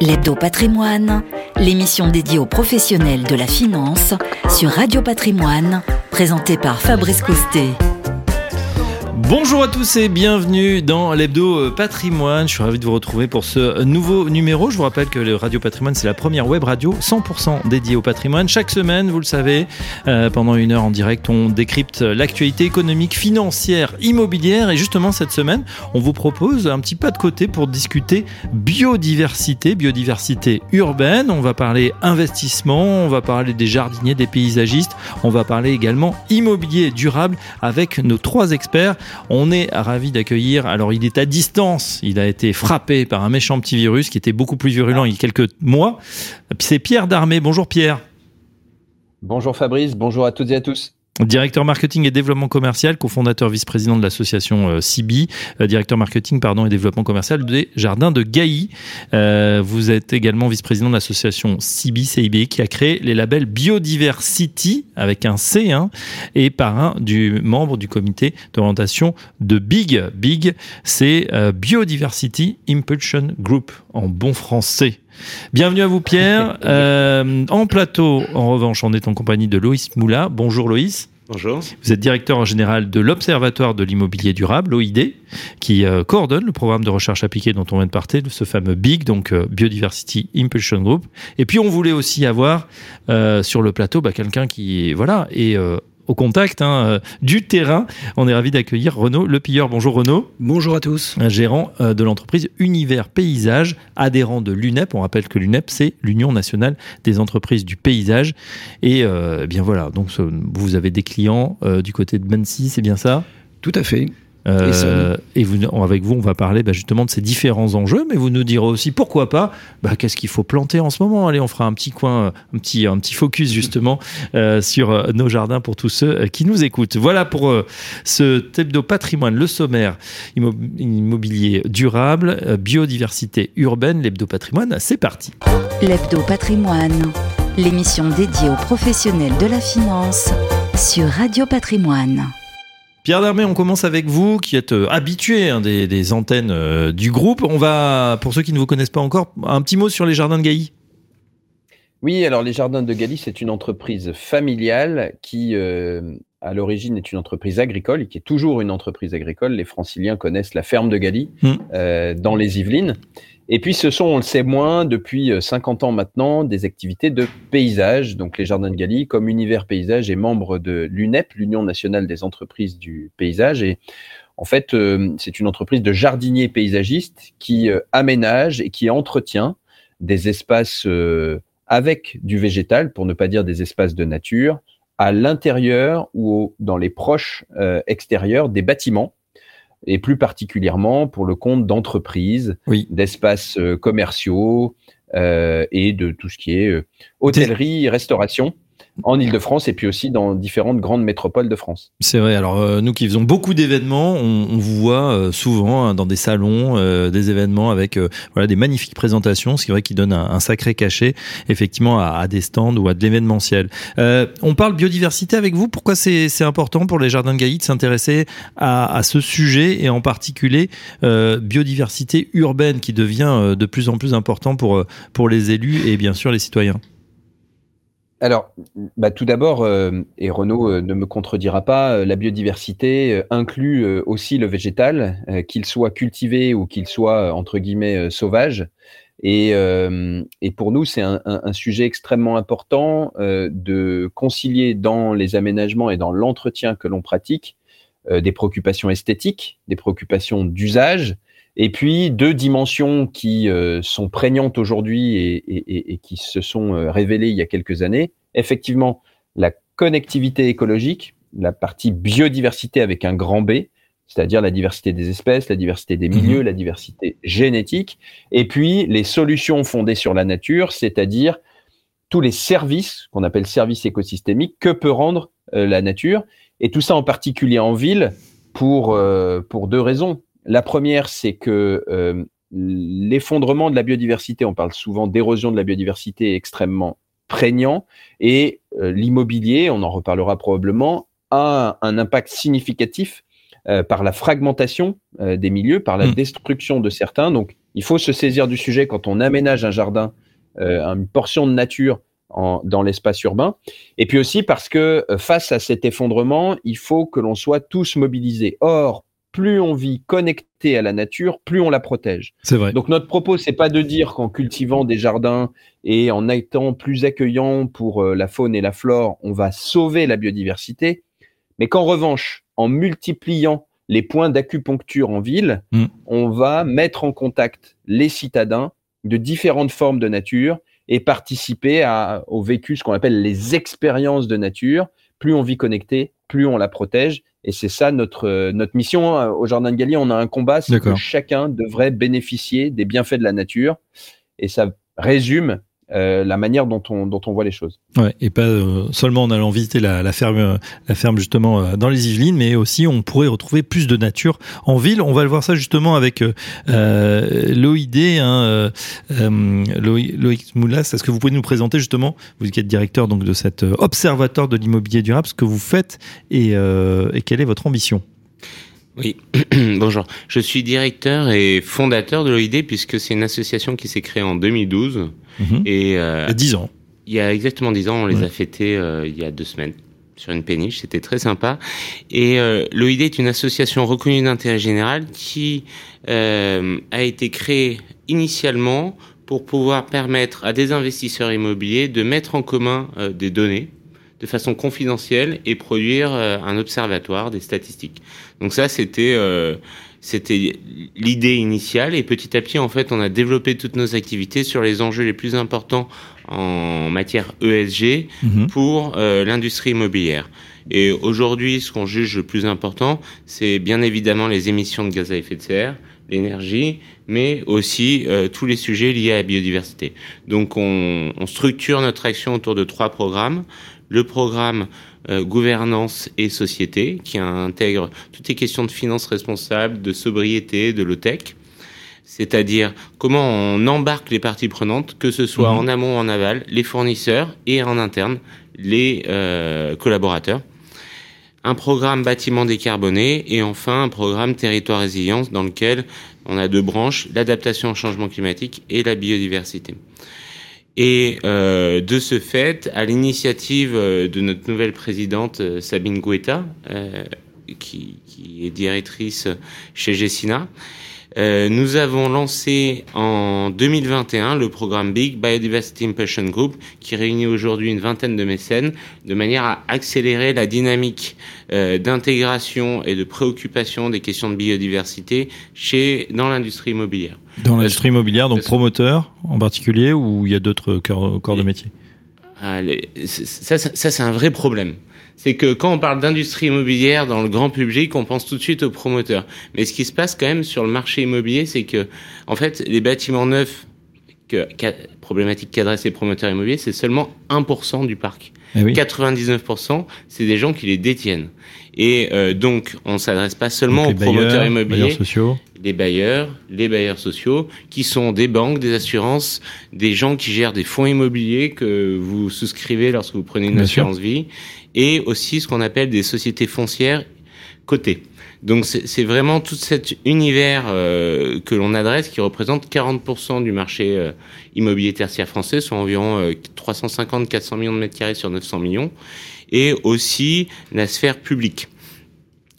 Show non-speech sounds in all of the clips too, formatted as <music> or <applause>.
L'Hebdo Patrimoine, l'émission dédiée aux professionnels de la finance sur Radio Patrimoine, présentée par Fabrice Coustet. Bonjour à tous et bienvenue dans l'hebdo euh, patrimoine. Je suis ravi de vous retrouver pour ce nouveau numéro. Je vous rappelle que le Radio Patrimoine, c'est la première web radio 100% dédiée au patrimoine. Chaque semaine, vous le savez, euh, pendant une heure en direct, on décrypte l'actualité économique, financière, immobilière. Et justement, cette semaine, on vous propose un petit pas de côté pour discuter biodiversité, biodiversité urbaine. On va parler investissement, on va parler des jardiniers, des paysagistes. On va parler également immobilier durable avec nos trois experts. On est ravi d'accueillir. Alors, il est à distance. Il a été frappé par un méchant petit virus qui était beaucoup plus virulent il y a quelques mois. C'est Pierre Darmé. Bonjour Pierre. Bonjour Fabrice. Bonjour à toutes et à tous. Directeur marketing et développement commercial, cofondateur vice-président de l'association euh, CIBI, euh, directeur marketing pardon et développement commercial des jardins de Gailly. Euh, vous êtes également vice-président de l'association CIBI CIB qui a créé les labels Biodiversity avec un C hein, et parrain du membre du comité d'orientation de Big. Big, c'est Biodiversity Impulsion Group en bon français. Bienvenue à vous Pierre. <laughs> Euh, en plateau, en revanche, on est en compagnie de Loïs Moula. Bonjour Loïs. Bonjour. Vous êtes directeur général de l'Observatoire de l'immobilier durable, l'OID, qui euh, coordonne le programme de recherche appliquée dont on vient de parler, ce fameux BIG, donc euh, Biodiversity Impulsion Group. Et puis on voulait aussi avoir sur le plateau bah, quelqu'un qui voilà est au contact hein, euh, du terrain. On est ravi d'accueillir Renaud Lepilleur. Bonjour Renaud. Bonjour à tous. Gérant euh, de l'entreprise Univers Paysage, adhérent de l'UNEP. On rappelle que l'UNEP, c'est l'Union nationale des entreprises du paysage. Et euh, eh bien voilà, donc vous avez des clients du côté de Mency, c'est bien ça? Tout à fait. Euh, et, vous, avec vous, on va parler bah, justement de ces différents enjeux, mais vous nous direz aussi pourquoi pas, bah, qu'est-ce qu'il faut planter en ce moment. Allez, on fera un petit coin, un petit, un petit focus justement euh, sur euh, nos jardins pour tous ceux qui nous écoutent. Voilà pour ce hebdo patrimoine, le sommaire immobilier durable, biodiversité urbaine, l'hebdo patrimoine. C'est parti. L'hebdo patrimoine, l'émission dédiée aux professionnels de la finance sur Radio Patrimoine. Pierre Darmé, on commence avec vous, qui êtes euh, habitué hein, des, antennes euh, du groupe. On va, pour ceux qui ne vous connaissent pas encore, un petit mot sur les jardins de Gailly. Oui, alors les jardins de Gailly, c'est une entreprise familiale qui, euh, à l'origine, est une entreprise agricole et qui est toujours une entreprise agricole. Les franciliens connaissent la ferme de Gailly hmm. dans les Yvelines. Et puis, ce sont, on le sait moins, depuis 50 euh, ans maintenant, des activités de paysage. Donc, les Jardins de Galie, comme Univers Paysage, est membre de l'UNEP, l'Union nationale des entreprises du paysage. Et en fait, euh, c'est une entreprise de jardiniers paysagistes qui euh, aménage et qui entretient des espaces avec du végétal, pour ne pas dire des espaces de nature, à l'intérieur ou dans les proches extérieurs des bâtiments et plus particulièrement pour le compte d'entreprises, d'espaces euh, commerciaux euh, et de tout ce qui est euh, hôtellerie, restauration en Ile-de-France et puis aussi dans différentes grandes métropoles de France. C'est vrai. Alors euh, nous qui faisons beaucoup d'événements, on, vous voit euh, souvent hein, dans des salons, euh, des événements avec voilà des magnifiques présentations, ce qui est vrai qui donne un, sacré cachet effectivement à, à, des stands ou à de l'événementiel. on parle biodiversité avec vous. Pourquoi c'est important pour les jardins de Gailly de s'intéresser à, à, ce sujet et en particulier biodiversité urbaine qui devient de plus en plus important pour pour les élus et bien sûr les citoyens? Alors, bah, tout d'abord, euh, et Renaud euh, ne me contredira pas, euh, la biodiversité inclut aussi le végétal, qu'il soit cultivé ou qu'il soit entre guillemets sauvage. Et, pour nous, c'est un, sujet extrêmement important de concilier dans les aménagements et dans l'entretien que l'on pratique des préoccupations esthétiques, des préoccupations d'usage, et puis deux dimensions qui euh, sont prégnantes aujourd'hui et, et, et, qui se sont euh, révélées il y a quelques années. Effectivement, la connectivité écologique, la partie biodiversité avec un grand B, c'est-à-dire la diversité des espèces, la diversité des milieux, mhm. la diversité génétique, et puis les solutions fondées sur la nature, c'est-à-dire tous les services qu'on appelle services écosystémiques que peut rendre euh, la nature, et tout ça en particulier en ville pour, pour deux raisons. La première, c'est que euh, l'effondrement de la biodiversité, on parle souvent d'érosion de la biodiversité, est extrêmement prégnant et euh, l'immobilier, on en reparlera probablement, a un, impact significatif euh, par la fragmentation des milieux, par la hmm. destruction de certains. Donc, il faut se saisir du sujet quand on aménage un jardin, une portion de nature dans l'espace urbain. Et puis aussi parce que face à cet effondrement, il faut que l'on soit tous mobilisés. Or, plus on vit connecté à la nature, plus on la protège. C'est vrai. Donc notre propos, c'est pas de dire qu'en cultivant des jardins et en étant plus accueillant pour la faune et la flore, on va sauver la biodiversité, mais qu'en revanche, en multipliant les points d'acupuncture en ville, mm. on va mettre en contact les citadins de différentes formes de nature et participer à, au vécu, ce qu'on appelle les expériences de nature. Plus on vit connecté, plus on la protège. Et c'est ça notre, notre mission. Hein. Au Jardin de Galie, on a un combat, c'est que chacun devrait bénéficier des bienfaits de la nature. Et ça résume euh, la manière dont on, dont on voit les choses. Ouais, et pas euh, seulement en allant visiter la, la, ferme, la ferme justement euh, dans les Yvelines, mais aussi on pourrait retrouver plus de nature en ville. On va le voir ça justement avec euh, l'OID, hein, Loïc Moulas. Est-ce que vous pouvez nous présenter justement, vous qui êtes directeur donc de cet observatoire de l'immobilier durable, ce que vous faites et, et quelle est votre ambition? Oui, <clears throat> bonjour. Je suis directeur et fondateur de l'OID puisque c'est une association qui s'est créée en 2012. Mhm. Et, euh, il y a 10 ans. Il y a exactement 10 ans, on les a fêtés euh, il y a deux semaines sur une péniche, c'était très sympa. Et euh, l'OID est une association reconnue d'intérêt général qui euh, a été créée initialement pour pouvoir permettre à des investisseurs immobiliers de mettre en commun euh, des données de façon confidentielle et produire euh, un observatoire des statistiques. Donc ça, c'était euh, c'était l'idée initiale et petit à petit, en fait, on a développé toutes nos activités sur les enjeux les plus importants en matière ESG mhm. pour euh, l'industrie immobilière. Et aujourd'hui, ce qu'on juge le plus important, c'est bien évidemment les émissions de gaz à effet de serre, l'énergie, mais aussi euh, tous les sujets liés à la biodiversité. Donc on, on, structure notre action autour de trois programmes le programme euh, gouvernance et société qui intègre toutes les questions de finances responsables, de sobriété, de low-tech. C'est-à-dire comment on embarque les parties prenantes, que ce soit mhm. en amont ou en aval, les fournisseurs et en interne, les euh, collaborateurs. Un programme bâtiment décarboné et enfin un programme territoire résilience dans lequel on a deux branches, l'adaptation au changement climatique et la biodiversité. Et euh, de ce fait, à l'initiative euh, de notre nouvelle présidente euh, Sabine Guetta, qui, qui, est directrice chez Gessina, euh, nous avons lancé en 2021 le programme Big Biodiversity Impulsion Group qui réunit aujourd'hui une vingtaine de mécènes de manière à accélérer la dynamique euh, d'intégration et de préoccupation des questions de biodiversité chez dans l'industrie immobilière. Dans l'industrie immobilière, donc promoteur en particulier ou il y a d'autres corps, corps de métier? Allez, ça, ça, ça c'est un vrai problème c'est que quand on parle d'industrie immobilière dans le grand public, on pense tout de suite aux promoteurs. Mais ce qui se passe quand même sur le marché immobilier, c'est que, en fait, les bâtiments neufs, que, problématique qu'adressent les promoteurs immobiliers, c'est seulement 1% du parc. 99%, eh c'est des gens qui les détiennent. Et euh, donc, on s'adresse pas seulement aux promoteurs immobiliers, bailleurs sociaux. les bailleurs, les bailleurs sociaux, qui sont des banques, des assurances, des gens qui gèrent des fonds immobiliers que vous souscrivez lorsque vous prenez une assurance vie, et aussi ce qu'on appelle des sociétés foncières cotées. Donc c'est vraiment tout cet univers euh, que l'on adresse qui représente 40% du marché euh, immobilier tertiaire français, soit environ 350-400 euh, millions de mètres carrés sur 900 millions, et aussi la sphère publique.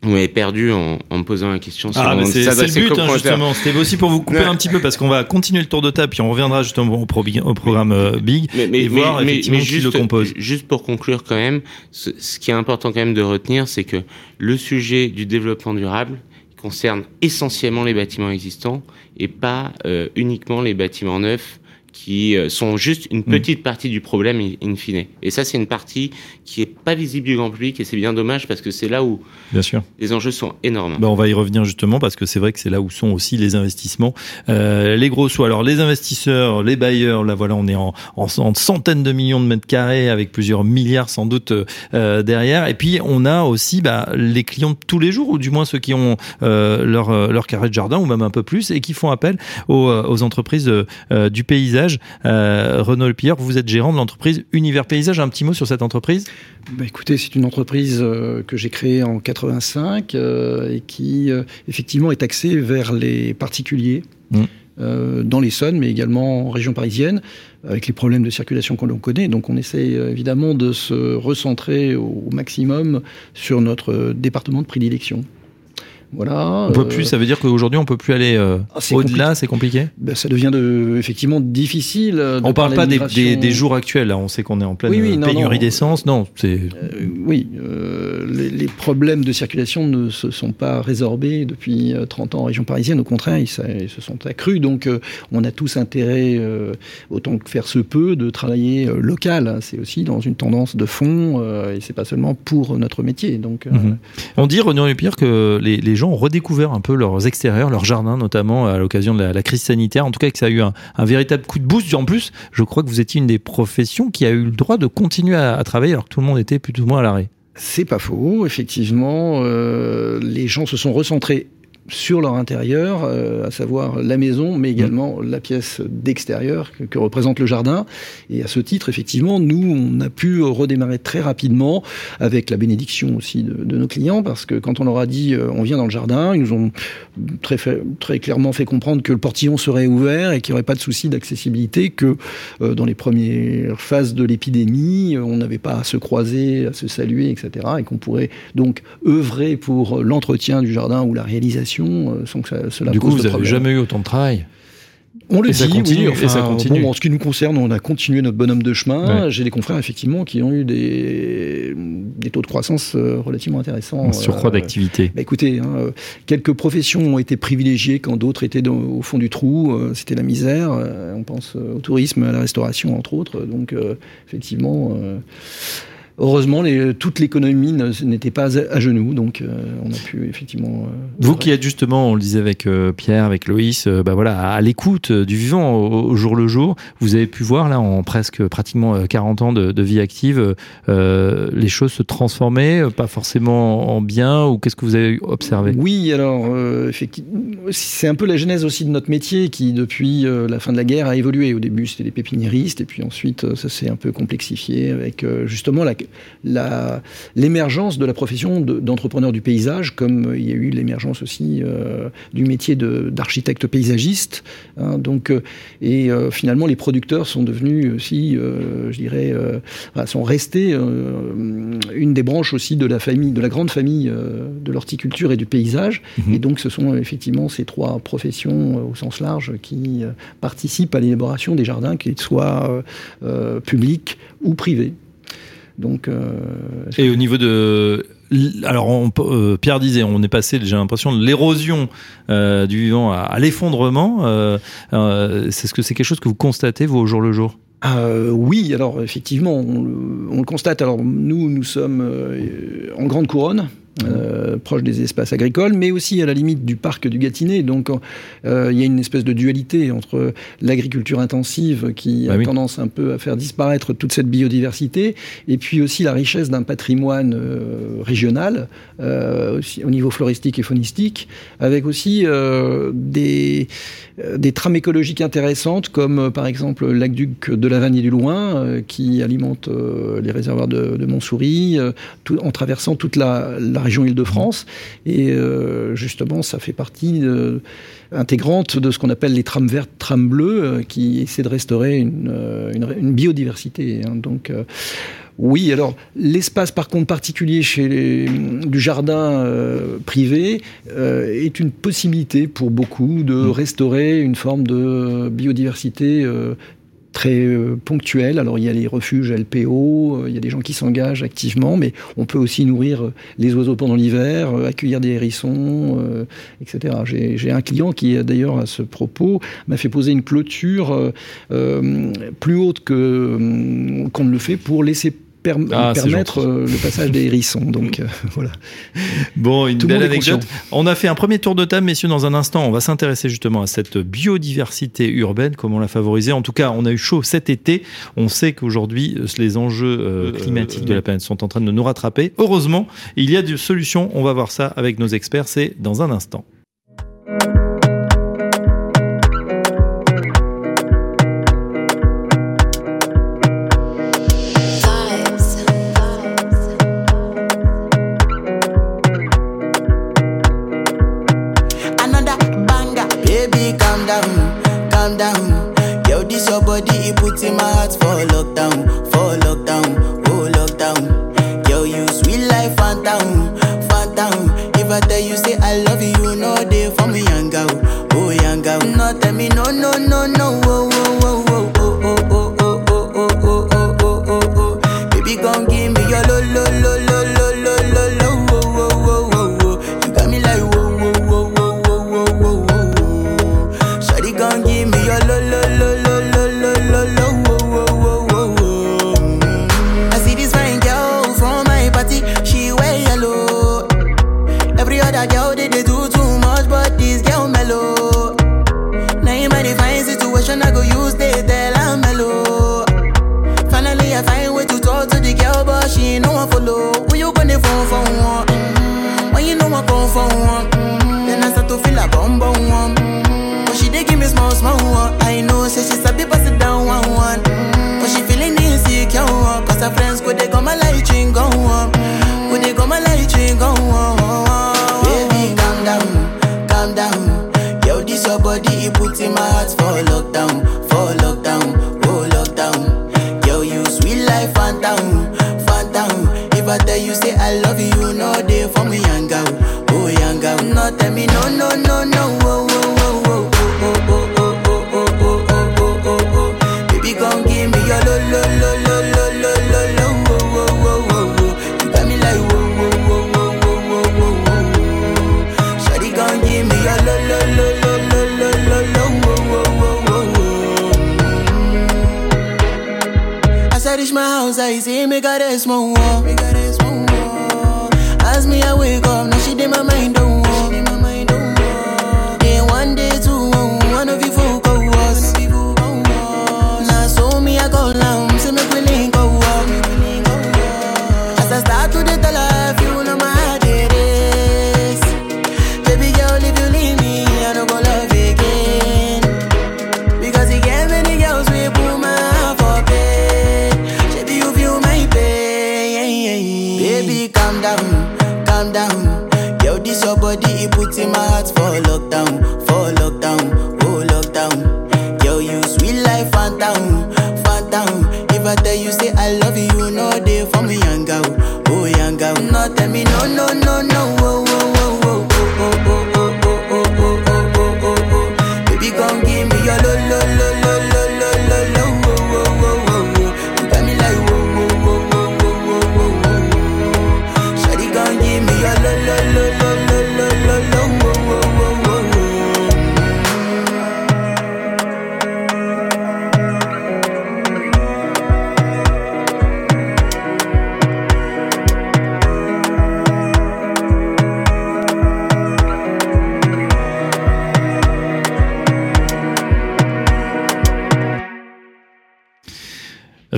Vous m'avez perdu en, en, me posant la question. Sur ah, c'est le but, hein, justement. C'était aussi pour vous couper un petit peu parce qu'on va continuer le tour de table puis on reviendra justement au, au programme euh, Big mais, mais, et voir mais, effectivement juste, qui le compose. Juste pour conclure quand même, ce, ce, qui est important quand même de retenir, c'est que le sujet du développement durable concerne essentiellement les bâtiments existants et pas euh, uniquement les bâtiments neufs qui euh, sont juste une mm. petite partie du problème in fine. Et ça, c'est une partie qui est pas visible du grand public et c'est bien dommage parce que c'est là où bien sûr. les enjeux sont énormes. Ben, on va y revenir justement parce que c'est vrai que c'est là où sont aussi les investissements, euh, les gros sous. Alors les investisseurs, les bailleurs, là voilà, on est en, en, centaines de millions de mètres carrés avec plusieurs milliards sans doute euh, derrière. Et puis on a aussi bah, les clients de tous les jours ou du moins ceux qui ont euh, leur leur carré de jardin ou même un peu plus et qui font appel aux, aux entreprises du paysage euh, Renaud Pierre, vous êtes gérant de l'entreprise Univers Paysage. Un petit mot sur cette entreprise bah Écoutez, c'est une entreprise euh, que j'ai créée en 85 euh, et qui effectivement est axée vers les particuliers. Mmh. dans l'Essonne, mais également en région parisienne, avec les problèmes de circulation qu'on connaît. Donc on essaie évidemment de se recentrer au maximum sur notre département de prédilection. Voilà. On peut plus, euh, ça veut dire qu'aujourd'hui on peut plus aller euh, ah, au-delà, c'est compliqué. Ben, ça devient de, effectivement difficile. Euh, on parle pas des, des, jours actuels. Là, on sait qu'on est en pleine pénurie d'essence. Non, c'est. oui, les, les, problèmes de circulation ne se sont pas résorbés depuis 30 ans en région parisienne. Au contraire, ils, se sont accrus. Donc, on a tous intérêt, autant que faire se peut, de travailler local. C'est aussi dans une tendance de fond, et c'est pas seulement pour notre métier. Donc, mhm. on dit René Lupire que les, les gens ont redécouvert un peu leurs extérieurs, leurs jardins notamment à l'occasion de la, crise sanitaire. En tout cas, que ça a eu un, véritable coup de boost. En plus, je crois que vous étiez une des professions qui a eu le droit de continuer à, travailler alors que tout le monde était plus ou moins à l'arrêt. C'est pas faux, effectivement. Euh, les gens se sont recentrés sur leur intérieur, euh, à savoir la maison, mais également la pièce d'extérieur que, représente le jardin. Et à ce titre, effectivement, nous, on a pu redémarrer très rapidement avec la bénédiction aussi de, nos clients, parce que quand on leur a dit euh, on vient dans le jardin, ils nous ont très, très clairement fait comprendre que le portillon serait ouvert et qu'il n'y aurait pas de souci d'accessibilité, que euh, dans les premières phases de l'épidémie, on n'avait pas à se croiser, à se saluer, etc. Et qu'on pourrait donc œuvrer pour l'entretien du jardin ou la réalisation euh, sans que ça, cela du coup, vous n'avez jamais eu autant de travail on le dit, oui, enfin, ça continue. en ce qui nous concerne, on a continué notre bonhomme de chemin. J'ai des confrères, effectivement, qui ont eu des, des taux de croissance euh, relativement intéressants. Un surcroît euh, d'activité. Bah, écoutez, hein, quelques professions ont été privilégiées quand d'autres étaient au fond du trou. C'était la misère. On pense au tourisme, à la restauration, entre autres. Donc, effectivement heureusement, les, toute l'économie n'était pas à, genoux, donc euh, on a pu effectivement. Euh, Vous qui êtes justement, on le disait avec euh, Pierre, avec Loïs, bah voilà, à, l'écoute du vivant au, jour le jour, vous avez pu voir là en presque pratiquement 40 ans de, vie active, les choses se transformer, pas forcément en bien, ou qu'est-ce que vous avez observé? Oui, alors effectivement, c'est un peu la genèse aussi de notre métier qui, depuis la fin de la guerre, a évolué. Au début, c'était des pépiniéristes, et puis ensuite, ça s'est un peu complexifié avec justement la l'émergence de la profession d'entrepreneur du paysage, comme il y a eu l'émergence aussi euh, du métier d'architecte paysagiste. Hein, donc, euh, et euh, finalement, les producteurs sont devenus aussi, je dirais, sont restés une des branches aussi de la famille, de la grande famille de l'horticulture et du paysage. Mhm. Et donc, ce sont effectivement ces trois professions au sens large qui participent à l'élaboration des jardins, qu'ils soient publics ou privés. Donc, euh, et au niveau de alors, euh, Pierre disait, on est passé, j'ai l'impression, de l'érosion euh, du vivant à, l'effondrement. c'est ce que c'est quelque chose que vous constatez vous au jour le jour? Oui, alors effectivement, on, on, le constate. Alors nous, nous sommes en grande couronne. Euh, proche des espaces agricoles, mais aussi à la limite du parc du Gâtinais. Donc euh, il y a une espèce de dualité entre l'agriculture intensive qui a bah tendance un peu à faire disparaître toute cette biodiversité, et puis aussi la richesse d'un patrimoine euh, régional, aussi, au niveau floristique et faunistique, avec aussi des, des trames écologiques intéressantes, comme par exemple l'aqueduc de la Vanne du Loin, qui alimente les réservoirs de, de Montsouris, en traversant toute la, la région Île-de-France. Et euh, justement, ça fait partie intégrante de ce qu'on appelle les trames vertes, trames bleues, euh, qui essaient de restaurer une, euh, biodiversité. Hein. Donc, oui, alors l'espace par contre particulier chez du jardin privé est une possibilité pour beaucoup de mmh. restaurer une forme de biodiversité très euh. Alors il y a les refuges LPO, euh, il y a des gens qui s'engagent activement, mais on peut aussi nourrir euh, les oiseaux pendant l'hiver, accueillir des hérissons, etc. J'ai un client qui, d'ailleurs, à ce propos, m'a fait poser une clôture plus haute qu'on ne le fait pour laisser ah, permettre euh, le passage des hérissons. Donc euh, <laughs> voilà. Bon, une belle anecdote. On a fait un premier tour de table, messieurs. Dans un instant, on va s'intéresser justement à cette biodiversité urbaine, comment la favoriser. En tout cas, on a eu chaud cet été. On sait qu'aujourd'hui, euh, les enjeux climatiques de la planète sont en train de nous rattraper. Heureusement, il y a des solutions. On va voir ça avec nos experts. C'est dans un instant. no not tell me no, no, no, no, oh, Me got a small one.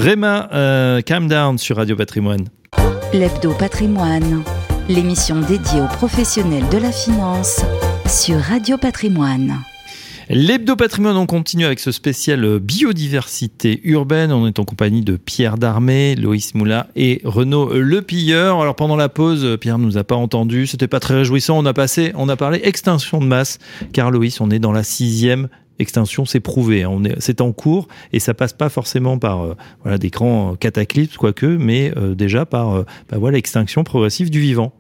Réma, euh, Calm Down sur Radio Patrimoine. L'Hebdo Patrimoine, l'émission dédiée aux professionnels de la finance sur Radio Patrimoine. L'Hebdo Patrimoine, on continue avec ce spécial biodiversité urbaine. On est en compagnie de Pierre Darmé, Loïs Moula et Renaud Le Pilleur. Alors pendant la pause, Pierre nous a pas entendu. C'était pas très réjouissant. On a passé, on a parlé extinction de masse. Car Loïs, on est dans la sixième extinction, c'est prouvé. hein. On est, c'est en cours et ça passe pas forcément par euh, voilà des grands cataclysmes quoique, mais euh, déjà par euh, bah, voilà l'extinction progressive du vivant.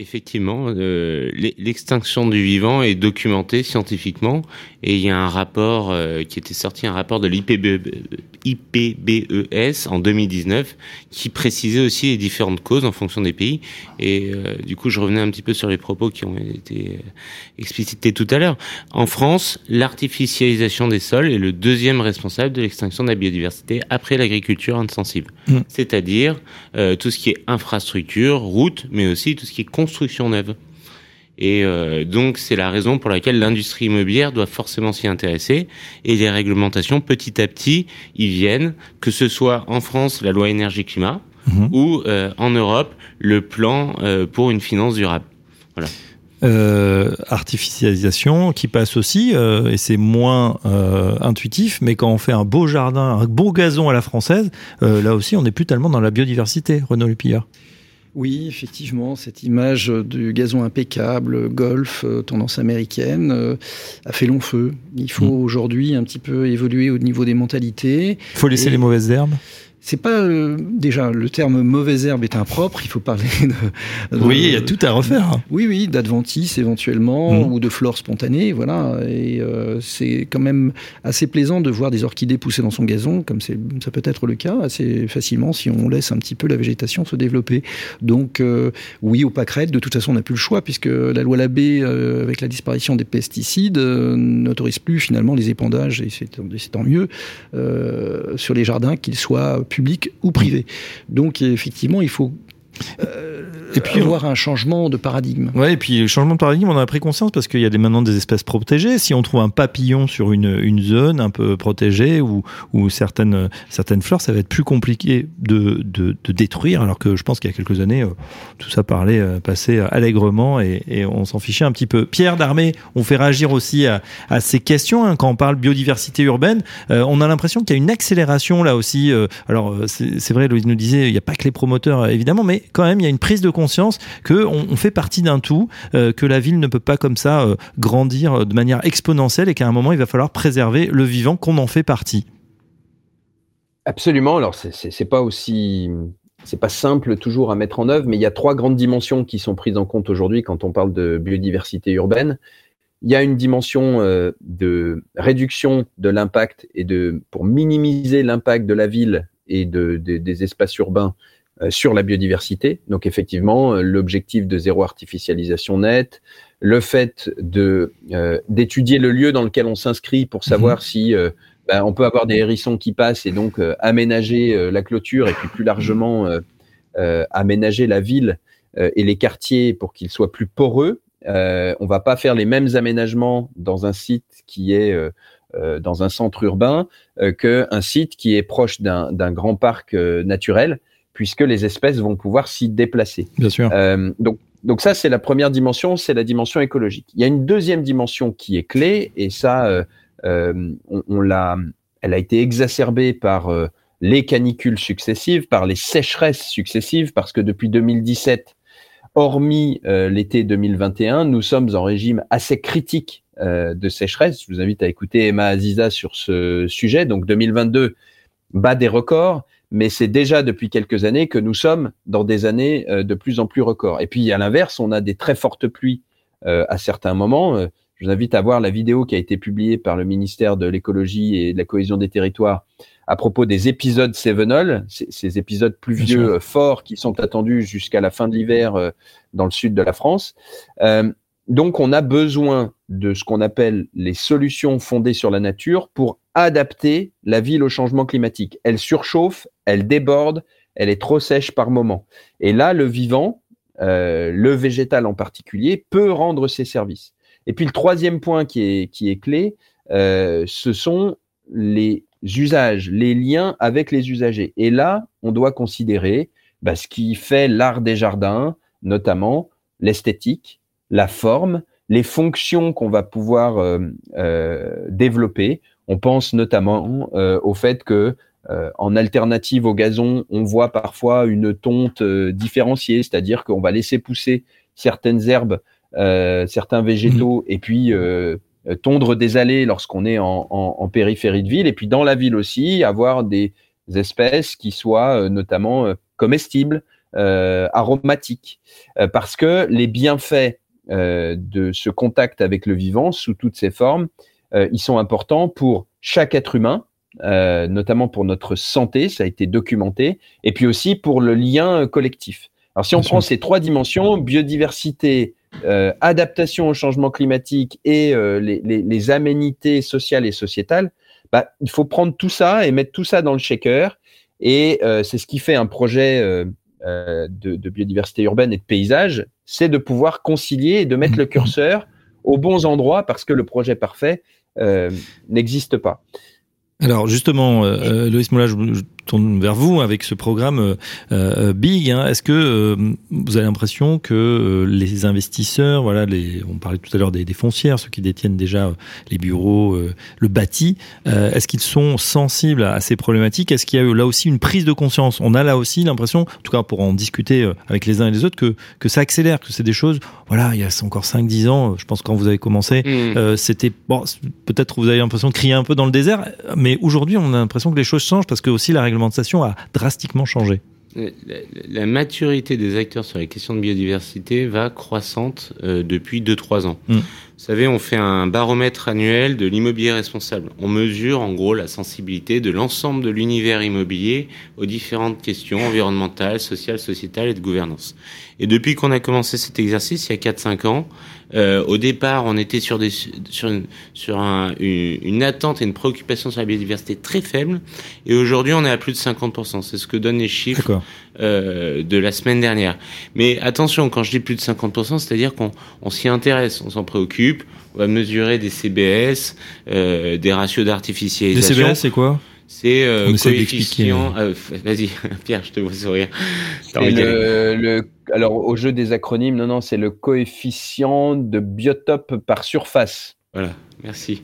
Effectivement, euh, l'e- l'extinction du vivant est documentée scientifiquement et il y a un rapport euh, qui était sorti, un rapport de l'IPBES E en 2019 qui précisait aussi les différentes causes en fonction des pays. Et euh, du coup, je revenais un petit peu sur les propos qui ont été euh, explicités tout à l'heure. En France, l'artificialisation des sols est le deuxième responsable de l'extinction de la biodiversité après l'agriculture intensive. Mm. C'est-à-dire euh, tout ce qui est infrastructure, route, mais aussi tout ce qui est construction neuve. Et euh, donc c'est la raison pour laquelle l'industrie immobilière doit forcément s'y intéresser. Et les réglementations, petit à petit, y viennent, que ce soit en France la loi énergie-climat Mhm. ou euh, en Europe le plan euh, pour une finance durable. Euh, artificialisation qui passe aussi, euh, et c'est moins euh, intuitif, mais quand on fait un beau jardin, un beau gazon à la française, là aussi on n'est plus tellement dans la biodiversité, Renaud Lupillard. Oui, effectivement, cette image du gazon impeccable, golf, euh, tendance américaine, euh, a fait long feu. Il faut mmh. aujourd'hui un petit peu évoluer au niveau des mentalités. Il faut laisser les mauvaises herbes c'est pas euh, déjà le terme mauvaise herbe est impropre. Il faut parler de, oui, il y a tout à refaire. Hein. Oui, oui, d'adventice éventuellement mmh. ou de flore spontanée, voilà. Et euh, c'est quand même assez plaisant de voir des orchidées pousser dans son gazon, comme ça peut être le cas assez facilement si on laisse un petit peu la végétation se développer. Donc euh, oui, au pâquerette, de toute façon, on n'a plus le choix puisque la loi Labbé, avec la disparition des pesticides, n'autorise plus finalement les épandages et c'est tant mieux sur les jardins qu'ils soient public ou privé. Donc effectivement, il faut et puis avoir un changement de paradigme. Ouais, et puis le changement de paradigme, on en a pris conscience parce qu'il y a des, maintenant des espèces protégées. Si on trouve un papillon sur une, une zone un peu protégée ou, ou certaines, certaines fleurs, ça va être plus compliqué de, de, de détruire. Alors que je pense qu'il y a quelques années, euh, tout ça parlait, euh, passait allègrement et, et on s'en fichait un petit peu. Pierre Darmé, on fait réagir aussi à, à ces questions hein, quand on parle biodiversité urbaine. on a l'impression qu'il y a une accélération là aussi. alors c'est vrai, Louise nous disait, il n'y a pas que les promoteurs évidemment, mais quand même, il y a une prise de conscience que on, fait partie d'un tout, euh, que la ville ne peut pas comme ça euh, grandir de manière exponentielle et qu'à un moment, il va falloir préserver le vivant, qu'on en fait partie. Absolument. Alors, c'est pas aussi c'est pas simple toujours à mettre en œuvre, mais il y a trois grandes dimensions qui sont prises en compte aujourd'hui quand on parle de biodiversité urbaine. Il y a une dimension euh, de réduction de l'impact et de pour minimiser l'impact de la ville et de, des espaces urbains euh, sur la biodiversité. Donc effectivement, euh, l'objectif de zéro artificialisation nette, le fait de euh, d'étudier le lieu dans lequel on s'inscrit pour savoir mhm. si ben, on peut avoir des hérissons qui passent et donc aménager la clôture et puis plus largement aménager la ville et les quartiers pour qu'ils soient plus poreux. Euh, on va pas faire les mêmes aménagements dans un site qui est dans un centre urbain qu'un site qui est proche d'un grand parc naturel puisque les espèces vont pouvoir s'y déplacer. Bien sûr. Euh, donc, donc ça, c'est la première dimension, c'est la dimension écologique. Il y a une deuxième dimension qui est clé, et ça, euh, euh on, l'a, elle a été exacerbée par les canicules successives, par les sécheresses successives, parce que depuis 2017, hormis l'été 2021, nous sommes en régime assez critique de sécheresse. Je vous invite à écouter Emma Aziza sur ce sujet. Donc 2022 bat des records mais c'est déjà depuis quelques années que nous sommes dans des années euh, de plus en plus records. Et puis à l'inverse, on a des très fortes pluies euh, à certains moments. Euh, je vous invite à voir la vidéo qui a été publiée par le ministère de l'écologie et de la cohésion des territoires à propos des épisodes Sevenol, ces épisodes pluvieux forts qui sont attendus jusqu'à la fin de l'hiver dans le sud de la France. donc on a besoin de ce qu'on appelle les solutions fondées sur la nature pour adapter la ville au changement climatique. Elle surchauffe, elle déborde, elle est trop sèche par moment. Et là, le vivant, euh, le végétal en particulier, peut rendre ses services. Et puis le troisième point qui est, qui est clé, euh, ce sont les usages, les liens avec les usagers. Et là, on doit considérer bah, ce qui fait l'art des jardins, notamment l'esthétique, la forme, les fonctions qu'on va pouvoir euh, développer. On pense notamment euh, au fait que en alternative au gazon, on voit parfois une tonte différenciée, c'est-à-dire qu'on va laisser pousser certaines herbes, certains végétaux, mmh. et puis tondre des allées lorsqu'on est en, en, en, périphérie de ville, et puis dans la ville aussi, avoir des espèces qui soient notamment comestibles, aromatiques, parce que les bienfaits euh, de ce contact avec le vivant sous toutes ses formes, euh, ils sont importants pour chaque être humain, euh, notamment pour notre santé, ça a été documenté, et puis aussi pour le lien collectif. Alors si on prend ces trois dimensions, biodiversité, adaptation au changement climatique et les, aménités sociales et sociétales, bah, il faut prendre tout ça et mettre tout ça dans le shaker. Et c'est ce qui fait un projet de, de, biodiversité urbaine et de paysage c'est de pouvoir concilier et de mettre le curseur aux bons endroits parce que le projet parfait euh, n'existe pas. Alors justement, euh, euh Loïs Moulin, tourne vers vous avec ce programme Big. Hein. Est-ce que vous avez l'impression que les investisseurs, voilà, les, on parlait tout à l'heure des, des, foncières, ceux qui détiennent déjà les bureaux, le bâti, est-ce qu'ils sont sensibles à, ces problématiques? Est-ce qu'il y a eu là aussi une prise de conscience? On a là aussi l'impression, en tout cas pour en discuter avec les uns et les autres, que, que ça accélère, que c'est des choses, voilà, il y a encore 5-10 ans, je pense quand vous avez commencé, mmh. c'était, bon, peut-être vous avez l'impression de crier un peu dans le désert, mais aujourd'hui on a l'impression que les choses changent parce que aussi la réglementation a drastiquement changé. La, maturité des acteurs sur les questions de biodiversité va croissante euh, depuis 2-3 ans. Mm. Vous savez, on fait un baromètre annuel de l'immobilier responsable. On mesure en gros la sensibilité de l'ensemble de l'univers immobilier aux différentes questions environnementales, sociales, sociétales et de gouvernance. Et depuis qu'on a commencé cet exercice, il y a 4-5 ans, euh, au départ, on était sur, des, sur, une, sur un, une, une, attente et une préoccupation sur la biodiversité très faible. Et aujourd'hui, on est à plus de 50%. C'est ce que donnent les chiffres euh, de la semaine dernière. Mais attention, quand je dis plus de 50%, c'est-à-dire qu'on on, s'y intéresse, on s'en préoccupe, on va mesurer des CBS, euh, des ratios d'artificialisation. Des CBS, c'est quoi? C'est euh, coefficient. Euh, Vas-y, <laughs> Pierre, je te vois sourire. <laughs> Le, le, alors, au jeu des acronymes, non, non, c'est le coefficient de biotope par surface. Voilà, merci.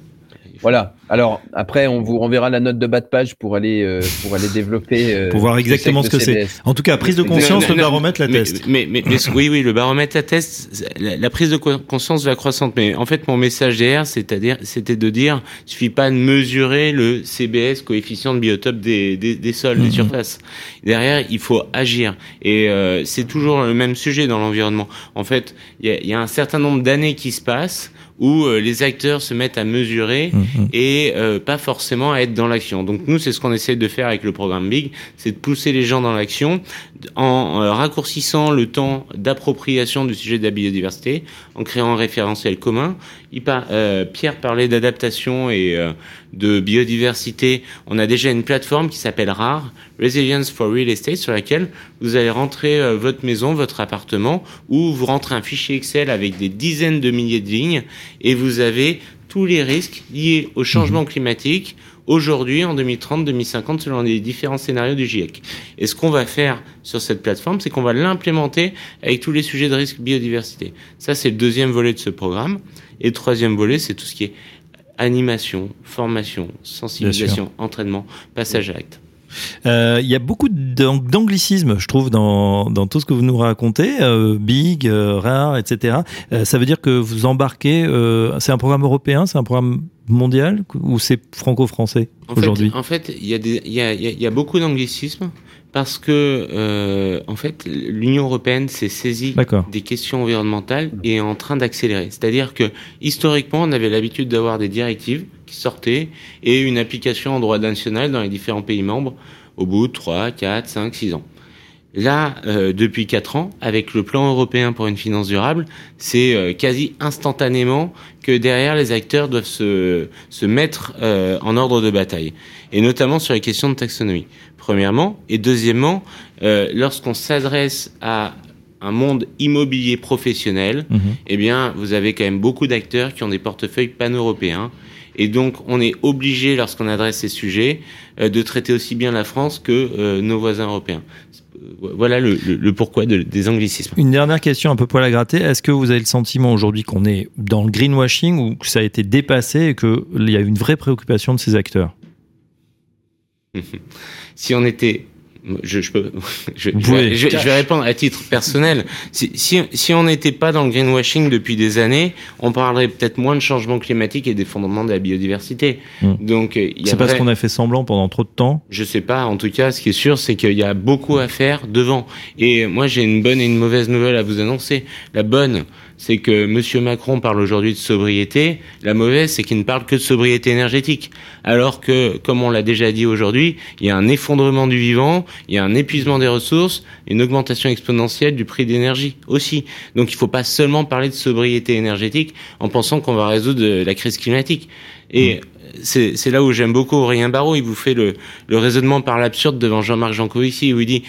Voilà. Alors après, on vous renverra la note de bas de page pour aller euh, pour aller développer. Euh, pour voir exactement ce que c'est. En tout cas, prise de conscience, le baromètre la teste. Mais, mais, oui, oui, le baromètre la teste. La, prise de conscience va croissante. Mais en fait, mon message derrière, c'est-à-dire, c'était de dire, il suffit pas de mesurer le CBS, coefficient de biotope des, des, des sols, des mhm. surfaces. Derrière, il faut agir. Et euh, c'est toujours le même sujet dans l'environnement. En fait, il y a, y a un certain nombre d'années qui se passent où euh, les acteurs se mettent à mesurer mhm. et euh, pas forcément à être dans l'action. Donc nous, c'est ce qu'on essaie de faire avec le programme Big, c'est de pousser les gens dans l'action en euh, raccourcissant le temps d'appropriation du sujet de la biodiversité, en créant un référentiel commun. Il Pierre parlait d'adaptation et de biodiversité. On a déjà une plateforme qui s'appelle RAR, Resilience for Real Estate, sur laquelle vous allez rentrer votre maison, votre appartement, ou vous rentrez un fichier Excel avec des dizaines de milliers de lignes et vous avez tous les risques liés au changement mhm. climatique aujourd'hui, en 2030, 2050, selon les différents scénarios du GIEC. Et ce qu'on va faire sur cette plateforme, c'est qu'on va l'implémenter avec tous les sujets de risque biodiversité. Ça, c'est le deuxième volet de ce programme. Et le troisième volet, c'est tout ce qui est animation, formation, sensibilisation, entraînement, passage à l'acte. Euh, il y a beaucoup d'anglicisme, je trouve, dans, dans tout ce que vous nous racontez, euh, big, euh, rare, etc. ça veut dire que vous embarquez. c'est un programme européen, c'est un programme mondial ou c'est franco-français aujourd'hui? En fait, il y, a il y, a, y a beaucoup d'anglicisme parce que en fait l'Union européenne s'est saisie des questions environnementales et est en train d'accélérer. C'est-à-dire que historiquement, on avait l'habitude d'avoir des directives sortait et une application en droit national dans les différents pays membres au bout de 3, 4, 5, 6 ans. Là, euh, depuis 4 ans, avec le plan européen pour une finance durable, c'est euh, quasi instantanément que derrière les acteurs doivent se, se mettre euh, en ordre de bataille, et notamment sur les questions de taxonomie, premièrement, et deuxièmement, lorsqu'on s'adresse à un monde immobilier professionnel, mhm. eh bien, vous avez quand même beaucoup d'acteurs qui ont des portefeuilles pan-européens, et donc, on est obligé, lorsqu'on adresse ces sujets, euh, de traiter aussi bien la France que euh, nos voisins européens. Euh, voilà le, pourquoi des anglicismes. Une dernière question un peu poil à gratter. Est-ce que vous avez le sentiment aujourd'hui qu'on est dans le greenwashing ou que ça a été dépassé et qu'il y a une vraie préoccupation de ces acteurs? <laughs> Si on était je, je, peux, <laughs> je, je, vais répondre à titre personnel. Si, si, si on n'était pas dans le greenwashing depuis des années, on parlerait peut-être moins de changement climatique et d'effondrement de la biodiversité. Hmm. Donc, c'est parce qu'on a fait semblant pendant trop de temps. Je sais pas. En tout cas, ce qui est sûr, c'est qu'il y a beaucoup à faire devant. Et moi, j'ai une bonne et une mauvaise nouvelle à vous annoncer. La bonne, c'est que M. Macron parle aujourd'hui de sobriété. La mauvaise, c'est qu'il ne parle que de sobriété énergétique. Alors que, comme on l'a déjà dit aujourd'hui, il y a un effondrement du vivant, il y a un épuisement des ressources, une augmentation exponentielle du prix d'énergie aussi. Donc il ne faut pas seulement parler de sobriété énergétique en pensant qu'on va résoudre la crise climatique. Et c'est là où j'aime beaucoup Aurélien Barraud. Il vous fait le, le raisonnement par l'absurde devant Jean-Marc Jancovici où il dit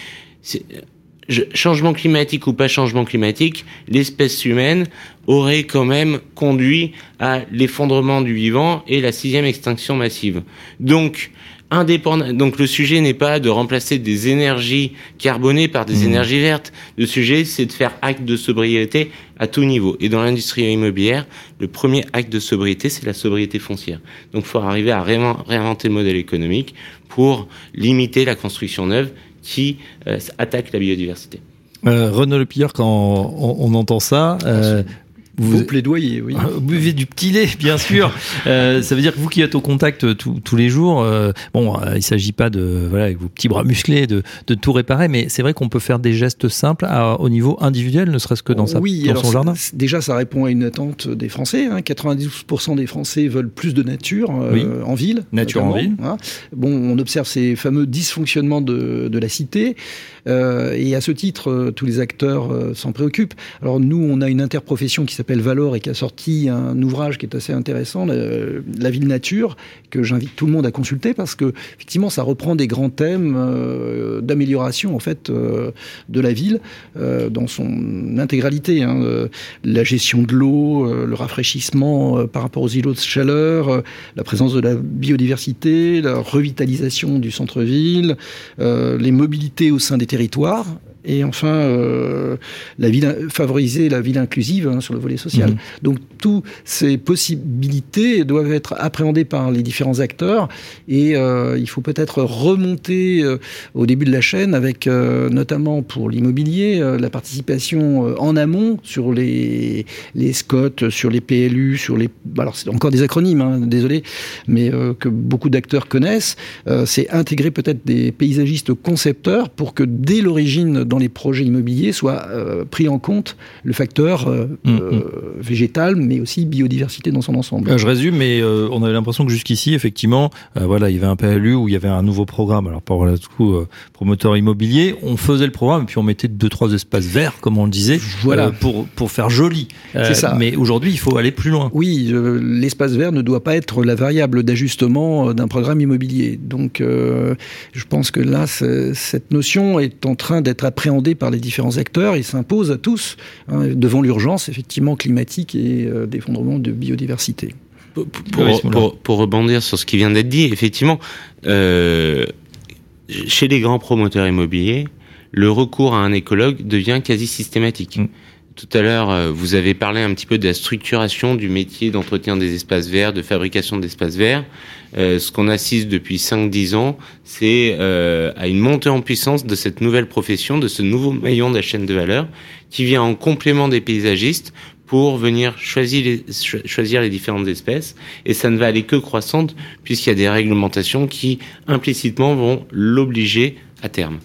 changement climatique ou pas changement climatique, l'espèce humaine aurait quand même conduit à l'effondrement du vivant et la sixième extinction massive. Donc, indépendant. Donc le sujet n'est pas de remplacer des énergies carbonées par des mmh. énergies vertes. Le sujet, c'est de faire acte de sobriété à tout niveau. Et dans l'industrie immobilière, le premier acte de sobriété, c'est la sobriété foncière. Donc il faut arriver à réinventer le modèle économique pour limiter la construction neuve qui euh, attaque la biodiversité. Euh, Renaud Lepilleur, quand on, entend ça, euh, vous, plaidoyez, oui. <laughs> Vous buvez du petit lait, bien sûr. <laughs> euh, ça veut dire que vous qui êtes au contact euh, tous les jours, euh, bon, euh, il s'agit pas de, voilà, avec vos petits bras musclés, de, de tout réparer, mais c'est vrai qu'on peut faire des gestes simples à, au niveau individuel, ne serait-ce que dans, sa, oui, dans son jardin. Déjà, ça répond à une attente des Français. Hein. 92% des Français veulent plus de nature en ville. Nature en ville. Hein. Bon, on observe ces fameux dysfonctionnements de, de la cité. Et à ce titre, tous les acteurs s'en préoccupent. Alors nous, on a une interprofession qui s'appelle Valor et qui a sorti un ouvrage qui est assez intéressant, La, ville nature, que j'invite tout le monde à consulter parce que effectivement, ça reprend des grands thèmes d'amélioration en fait de la ville dans son intégralité. Hein. La gestion de l'eau, le rafraîchissement par rapport aux îlots de chaleur, la présence de la biodiversité, la revitalisation du centre-ville, les mobilités au sein des territoire et enfin euh, la ville, favoriser la ville inclusive hein, sur le volet social. Mmh. Donc toutes ces possibilités doivent être appréhendées par les différents acteurs et euh, il faut peut-être remonter euh, au début de la chaîne avec notamment pour l'immobilier la participation en amont sur les les SCOT, sur les PLU, sur les alors c'est encore des acronymes, hein, désolé, mais que beaucoup d'acteurs connaissent. c'est intégrer peut-être des paysagistes concepteurs pour que dès l'origine dans les projets immobiliers soit euh, pris en compte le facteur euh, mm, euh, mm. végétal, mais aussi biodiversité dans son ensemble. je résume, mais on avait l'impression que jusqu'ici, effectivement, voilà, il y avait un PLU où il y avait un nouveau programme. Alors pour le coup, promoteur immobilier, on faisait le programme et puis on mettait deux trois espaces verts, comme on le disait, voilà. pour pour faire joli. C'est ça. Mais aujourd'hui, il faut aller plus loin. Oui, l'espace vert ne doit pas être la variable d'ajustement d'un programme immobilier. Donc, je pense que là, cette notion est en train d'être appréhendée par les différents acteurs et s'impose à tous hein, devant l'urgence effectivement climatique et euh, d'effondrement de biodiversité. Pour, pour, pour, rebondir sur ce qui vient d'être dit, effectivement, euh, chez les grands promoteurs immobiliers, le recours à un écologue devient quasi systématique. Mm. Tout à l'heure, euh, vous avez parlé un petit peu de la structuration du métier d'entretien des espaces verts, de fabrication d'espaces verts. Euh, ce qu'on assiste depuis 5-10 ans, c'est euh, à une montée en puissance de cette nouvelle profession, de ce nouveau maillon de la chaîne de valeur, qui vient en complément des paysagistes pour venir choisir les, choisir les différentes espèces. Et ça ne va aller que croissante, puisqu'il y a des réglementations qui, implicitement, vont l'obliger à terme.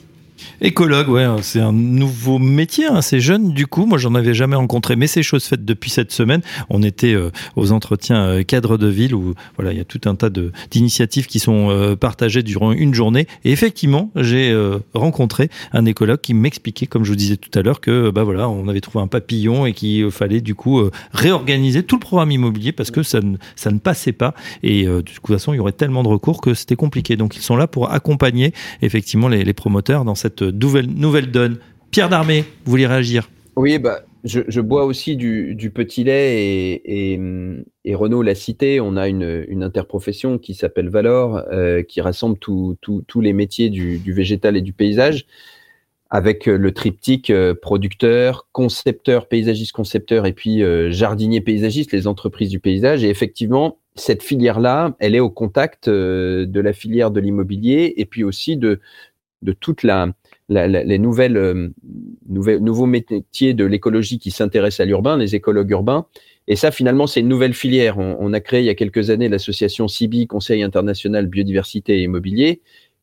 Écologue, ouais, c'est un nouveau métier, hein, c'est jeune du coup. Moi, j'en avais jamais rencontré, mais c'est chose faite depuis cette semaine. On était euh, aux entretiens euh, cadres de ville où voilà, il y a tout un tas d'initiatives qui sont euh, partagées durant une journée. Et effectivement, j'ai rencontré un écologue qui m'expliquait, comme je vous disais tout à l'heure, que bah voilà, on avait trouvé un papillon et qu'il fallait du coup réorganiser tout le programme immobilier parce que ça ne ça ne passait pas. Et de toute façon, il y aurait tellement de recours que c'était compliqué. Donc, ils sont là pour accompagner effectivement les promoteurs dans cette nouvelle, nouvelle donne. Pierre Darmé, vous voulez réagir? Oui, bah, je, bois aussi du, petit lait et, Renaud l'a cité, on a une, interprofession qui s'appelle Valor, euh, qui rassemble tous les métiers du, végétal et du paysage, avec le triptyque euh, producteur, concepteur, paysagiste, concepteur, et puis euh, jardinier, paysagiste, les entreprises du paysage. Et effectivement, cette filière-là, elle est au contact de la filière de l'immobilier et puis aussi de toute la, les nouvelles, euh, nouvelles, nouveaux métiers de l'écologie qui s'intéressent à l'urbain, les écologues urbains. Et ça, finalement, c'est une nouvelle filière. On, a créé il y a quelques années l'association CIBI, Conseil international biodiversité et immobilier,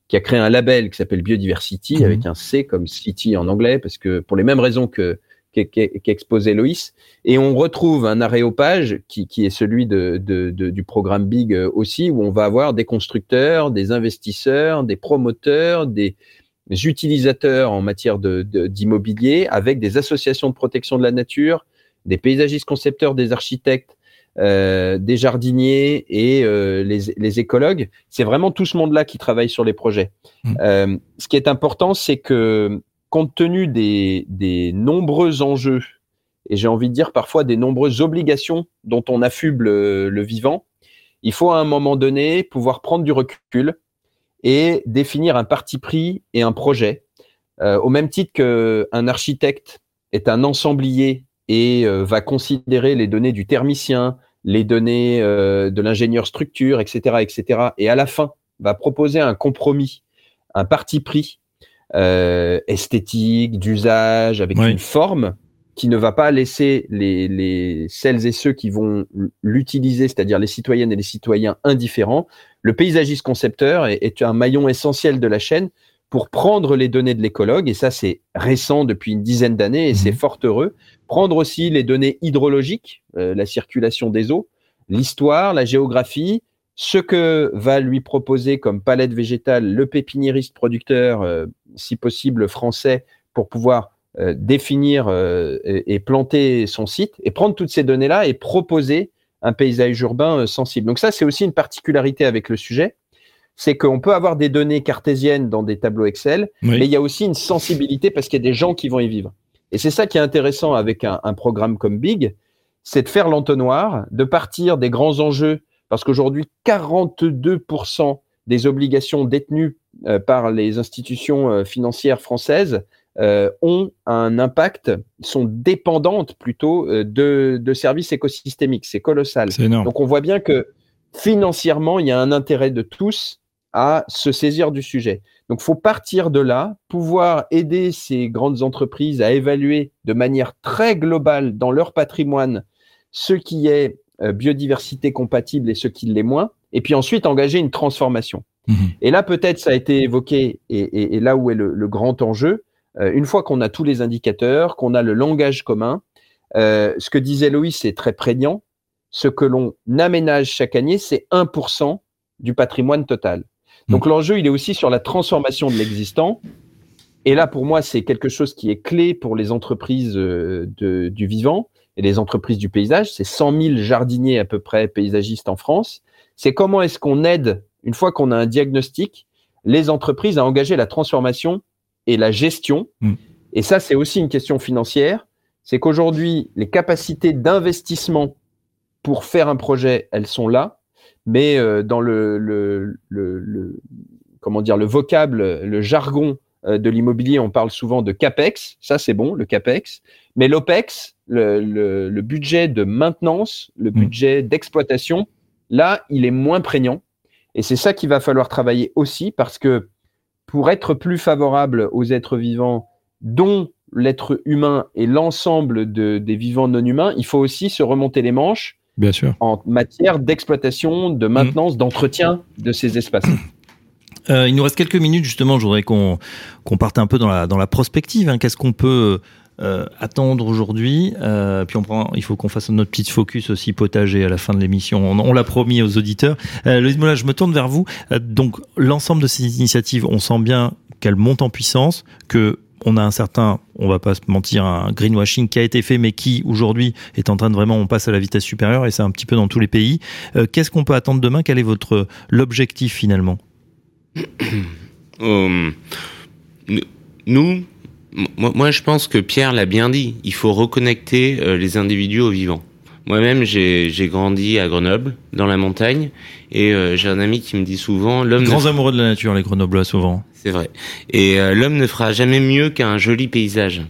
qui a créé un label qui s'appelle Biodiversity, mmh. avec un C comme city en anglais, parce que pour les mêmes raisons que qu'exposait Loïs. Et on retrouve un aréopage qui, qui est celui de, de, de, du programme Big euh, aussi, où on va avoir des constructeurs, des investisseurs, des promoteurs, des, utilisateurs en matière d'immobilier, de, avec des associations de protection de la nature, des paysagistes concepteurs, des architectes, euh, des jardiniers et euh, les, les, écologues. C'est vraiment tout ce monde-là qui travaille sur les projets. Mmh. Euh, ce qui est important, c'est que compte tenu des, des nombreux enjeux et j'ai envie de dire parfois des nombreuses obligations dont on affuble le vivant, il faut à un moment donné pouvoir prendre du recul et définir un parti pris et un projet. Euh, au même titre qu'un architecte est un ensemblier et euh, va considérer les données du thermicien, les données euh, de l'ingénieur structure, etc., etc., et à la fin va proposer un compromis, un parti pris esthétique, d'usage, avec une forme qui ne va pas laisser les, les celles et ceux qui vont l'utiliser, c'est-à-dire les citoyennes et les citoyens indifférents. Le paysagiste concepteur est, est, un maillon essentiel de la chaîne pour prendre les données de l'écologue, et ça c'est récent depuis une dizaine d'années, et c'est mhm. fort heureux. Prendre aussi les données hydrologiques, euh, la circulation des eaux, l'histoire, la géographie, ce que va lui proposer comme palette végétale le pépiniériste producteur, euh, si possible français, pour pouvoir euh, définir euh, et, planter son site et prendre toutes ces données-là et proposer un paysage urbain euh, sensible. Donc ça, c'est aussi une particularité avec le sujet, c'est qu'on peut avoir des données cartésiennes dans des tableaux Excel, mais il y a aussi une sensibilité parce qu'il y a des gens qui vont y vivre. Et c'est ça qui est intéressant avec un, programme comme Big, c'est de faire l'entonnoir, de partir des grands enjeux, parce qu'aujourd'hui, 42% des obligations détenues par les institutions financières françaises euh, ont un impact, sont dépendantes plutôt euh, de, de services écosystémiques. C'est colossal. Donc on voit bien que financièrement, il y a un intérêt de tous à se saisir du sujet. Donc, faut partir de là, pouvoir aider ces grandes entreprises à évaluer de manière très globale dans leur patrimoine ce qui est euh, biodiversité compatible et ce qui l'est moins, et puis ensuite engager une transformation. Mmh et là, peut-être, ça a été évoqué, et, et, là où est le, le grand enjeu, une fois qu'on a tous les indicateurs, qu'on a le langage commun, euh, ce que disait Loïs, c'est très prégnant. Ce que l'on aménage chaque année, c'est 1% du patrimoine total. Donc mmh. l'enjeu, il est aussi sur la transformation de l'existant. Et là, pour moi, c'est quelque chose qui est clé pour les entreprises euh, du vivant et les entreprises du paysage. C'est 100 000 jardiniers à peu près paysagistes en France. C'est comment est-ce qu'on aide, une fois qu'on a un diagnostic, les entreprises à engager la transformation et la gestion. Mm. Et ça, c'est aussi une question financière. C'est qu'aujourd'hui, les capacités d'investissement pour faire un projet, elles sont là, mais euh, dans le, le, le, comment dire le vocable, le jargon euh, de l'immobilier, on parle souvent de capex. Ça, c'est bon, le capex. Mais l'opex, le, budget de maintenance, le mm. budget d'exploitation, là, il est moins prégnant. Et c'est ça qu'il va falloir travailler aussi parce que pour être plus favorable aux êtres vivants, dont l'être humain et l'ensemble de, des vivants non humains, il faut aussi se remonter les manches Bien sûr. en matière d'exploitation, de maintenance, mmh. d'entretien de ces espaces. <clears throat> Euh, il nous reste quelques minutes justement. Je voudrais qu'on qu'on parte un peu dans la dans la prospective. Hein. Qu'est-ce qu'on peut euh, attendre aujourd'hui. Euh, puis on prend, il faut qu'on fasse notre petite focus aussi potager à la fin de l'émission. On, l'a promis aux auditeurs. Euh, Louise Mola, je me tourne vers vous. Euh, donc l'ensemble de ces initiatives, on sent bien qu'elles montent en puissance, que on a un certain, on va pas se mentir, un greenwashing qui a été fait, mais qui aujourd'hui est en train de vraiment, on passe à la vitesse supérieure et c'est un petit peu dans tous les pays. Qu'est-ce qu'on peut attendre demain? Quel est votre l'objectif finalement? Nous, moi, je pense que Pierre l'a bien dit. Il faut reconnecter euh, les individus au vivant. Moi-même, j'ai grandi à Grenoble, dans la montagne, et euh, j'ai un ami qui me dit souvent l'homme. Grands amoureux de la nature, les Grenoblois, souvent. C'est vrai. Et euh, l'homme ne fera jamais mieux qu'un joli paysage.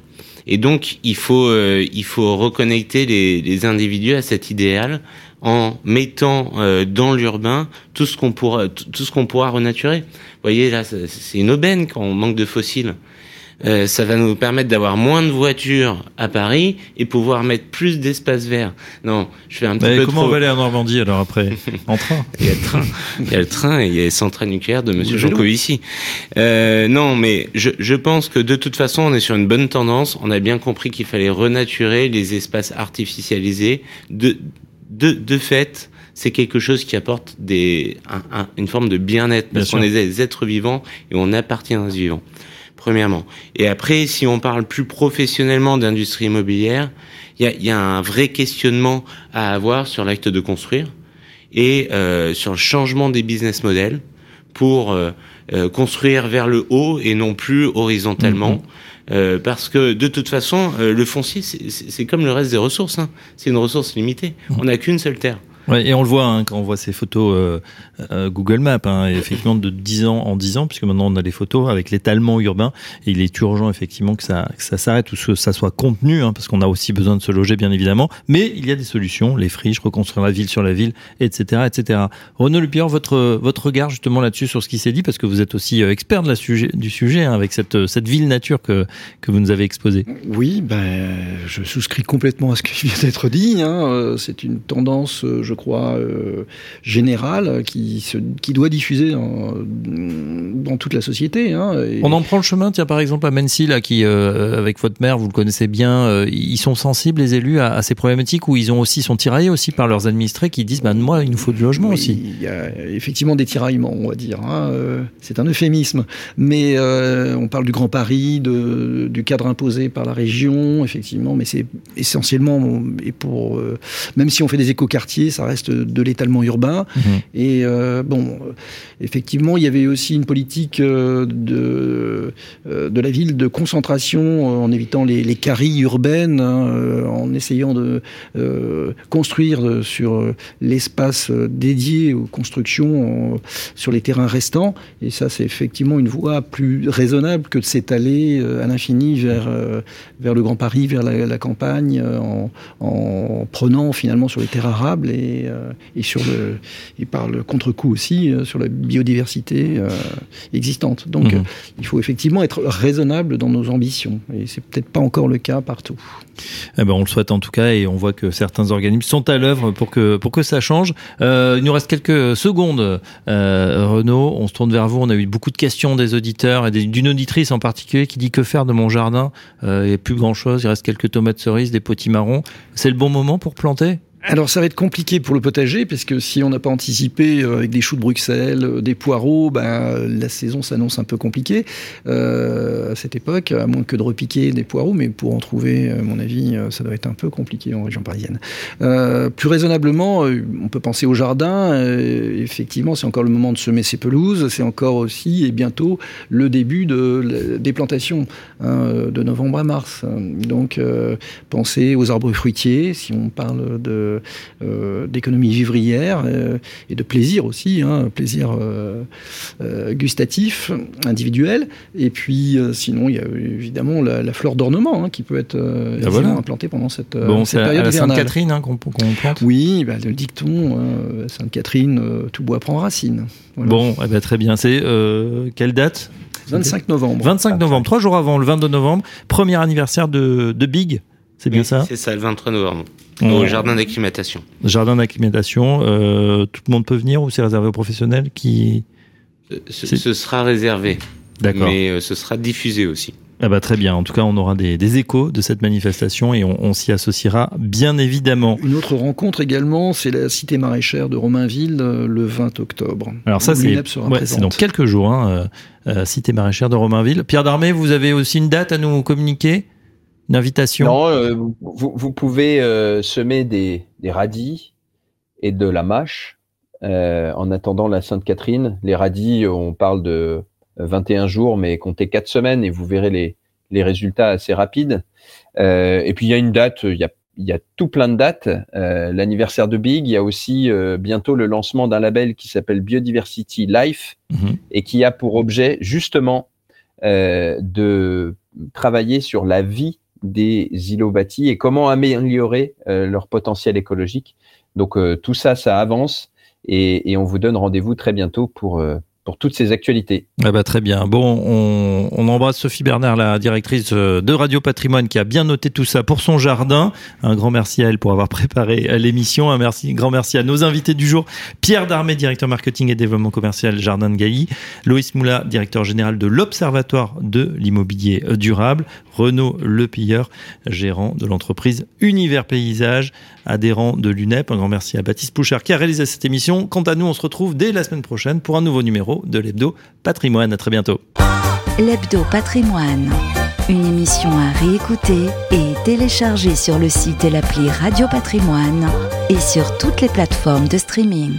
Et donc, il faut, il faut reconnecter les, les, individus à cet idéal en mettant dans l'urbain tout ce qu'on pourra, tout ce qu'on pourra renaturer. Vous voyez là, c'est une aubaine quand on manque de fossiles. Euh, ça va nous permettre d'avoir moins de voitures à Paris et pouvoir mettre plus d'espace vert. Non, je fais un petit peu comment on va aller en Normandie alors après <laughs> En train Il y a le train, il y a le train et il y a les centrales nucléaires de Monsieur Jancovici. Euh, non, mais je, je pense que de toute façon, on est sur une bonne tendance. On a bien compris qu'il fallait renaturer les espaces artificialisés. De, de, de fait, c'est quelque chose qui apporte des, un, une forme de bien-être parce qu'on est des êtres vivants et on appartient à ce vivant premièrement. Et après, si on parle plus professionnellement d'industrie immobilière, il y a, y a, un vrai questionnement à avoir sur l'acte de construire et euh, sur le changement des business models pour euh, euh construire vers le haut et non plus horizontalement. Mm-hmm. Euh, parce que de toute façon, euh, le foncier, c'est comme le reste des ressources. Hein. C'est une ressource limitée. On n'a qu'une seule terre. Ouais, et on le voit hein, quand on voit ces photos euh, euh, Google Maps, hein, effectivement de 10 ans en 10 ans, puisque maintenant on a les photos avec l'étalement urbain, et il est urgent effectivement que ça, que ça s'arrête ou que ça soit contenu, hein, parce qu'on a aussi besoin de se loger bien évidemment, mais il y a des solutions, les friches, reconstruire la ville sur la ville, etc. etc. Renaud Lupierre, votre, votre regard justement là-dessus sur ce qui s'est dit, parce que vous êtes aussi euh, expert de la sujet, du sujet, hein, avec cette, cette ville nature que, que vous nous avez exposée. Oui, ben, je souscris complètement à ce qui vient d'être dit, hein. c'est une tendance, je crois, euh, générale qui, se, qui doit diffuser dans, dans toute la société. Hein, On en prend le chemin, tiens, par exemple, à Mency, là, qui, euh, avec votre mère, vous le connaissez bien, euh, ils sont sensibles, les élus, à, ces problématiques où ils ont aussi, sont tiraillés aussi par leurs administrés qui disent, ben, moi, il nous faut du logement aussi. Il y a effectivement des tiraillements, on va dire. Hein, c'est un euphémisme. Mais on parle du Grand Paris, de, du cadre imposé par la région, effectivement, mais c'est essentiellement, et pour, même si on fait des écoquartiers, ça reste de l'étalement urbain. Mhm. Et euh, bon, effectivement, il y avait aussi une politique euh, de, euh, de la ville de concentration en évitant les, les caries urbaines, hein, en essayant de construire sur l'espace dédié aux constructions sur les terrains restants. Et ça, c'est effectivement une voie plus raisonnable que de s'étaler à l'infini vers, vers le Grand Paris, vers la, campagne, en, en, prenant finalement sur les terres arables et, et sur le, et par le contre-coup aussi euh, sur la biodiversité euh, existante. Donc, mhm. euh, il faut effectivement être raisonnable dans nos ambitions, et c'est peut-être pas encore le cas partout. Eh ben, on le souhaite en tout cas, et on voit que certains organismes sont à l'œuvre pour que pour que ça change. il nous reste quelques secondes, Renaud. On se tourne vers vous. On a eu beaucoup de questions des auditeurs et d'une auditrice en particulier qui dit que faire de mon jardin. il n'y a plus grand chose. Il reste quelques tomates cerises, des potimarrons. C'est le bon moment pour planter? Alors ça va être compliqué pour le potager parce que si on n'a pas anticipé euh, avec des choux de Bruxelles, euh, des poireaux, ben, la saison s'annonce un peu compliquée euh, à cette époque, à moins que de repiquer des poireaux, mais pour en trouver, mon avis, ça doit être un peu compliqué en région parisienne. plus raisonnablement, on peut penser au jardin. effectivement, c'est encore le moment de semer ses pelouses, c'est encore aussi et bientôt le début de des plantations hein, de novembre à mars. Donc, pensez aux arbres fruitiers si on parle de euh, d'économie vivrière euh, et de plaisir aussi, hein, plaisir euh, gustatif, individuel. Et puis, sinon, il y a évidemment la, fleur d'ornement hein, qui peut être ah, implantée pendant cette, bon, cette période à Sainte-Catherine hein, qu'on plante Oui, bah, le dicton, Sainte-Catherine, tout bois prend racine. Bon, eh ben, très bien. C'est quelle date? 25 novembre. 25 novembre, trois jours avant, le 22 novembre, premier anniversaire de, de Big. C'est bien ça? C'est ça, le 23 novembre. Au jardin d'acclimatation. Jardin d'acclimatation, euh, tout le monde peut venir ou c'est réservé aux professionnels qui ce, sera réservé. D'accord. Mais euh, ce sera diffusé aussi. Ah bah très bien. En tout cas, on aura des, échos de cette manifestation et on, s'y associera bien évidemment. Une autre rencontre également, c'est la cité maraîchère de Romainville euh, le 20 octobre. Alors ça, c'est ouais, dans quelques jours. Hein, cité maraîchère de Romainville. Pierre Darmé, vous avez aussi une date à nous communiquer? Une invitation? Non, euh, vous, pouvez euh, semer des, radis et de la mâche euh, en attendant la Sainte-Catherine. Les radis, on parle de 21 jours, mais comptez 4 semaines et vous verrez les, les résultats assez rapides. et puis il y a une date, il y a, y a tout plein de dates. L'anniversaire de Big, il y a aussi bientôt le lancement d'un label qui s'appelle Biodiversity Life mhm. et qui a pour objet justement de travailler sur la vie des îlots bâtis et comment améliorer euh, leur potentiel écologique. Donc euh, tout ça, ça avance et, et on vous donne rendez-vous très bientôt pour, euh, pour toutes ces actualités. Ah bah très bien. Bon, on, embrasse Sophie Bernard, la directrice euh, de Radio Patrimoine, qui a bien noté tout ça pour son jardin. Un grand merci à elle pour avoir <laughs> préparé l'émission. Un grand merci à nos invités du jour. Pierre Darmé, directeur marketing et développement commercial Jardin de Gailly. Loïs Moula, directeur général de l'Observatoire de l'immobilier durable. Renaud Lepilleur, gérant de l'entreprise Univers Paysage, adhérent de l'UNEP. Un grand merci à Baptiste Pouchard qui a réalisé cette émission. Quant à nous, on se retrouve dès la semaine prochaine pour un nouveau numéro de l'Hebdo Patrimoine. À très bientôt. L'Hebdo Patrimoine, une émission à réécouter et télécharger sur le site et l'appli Radio Patrimoine et sur toutes les plateformes de streaming.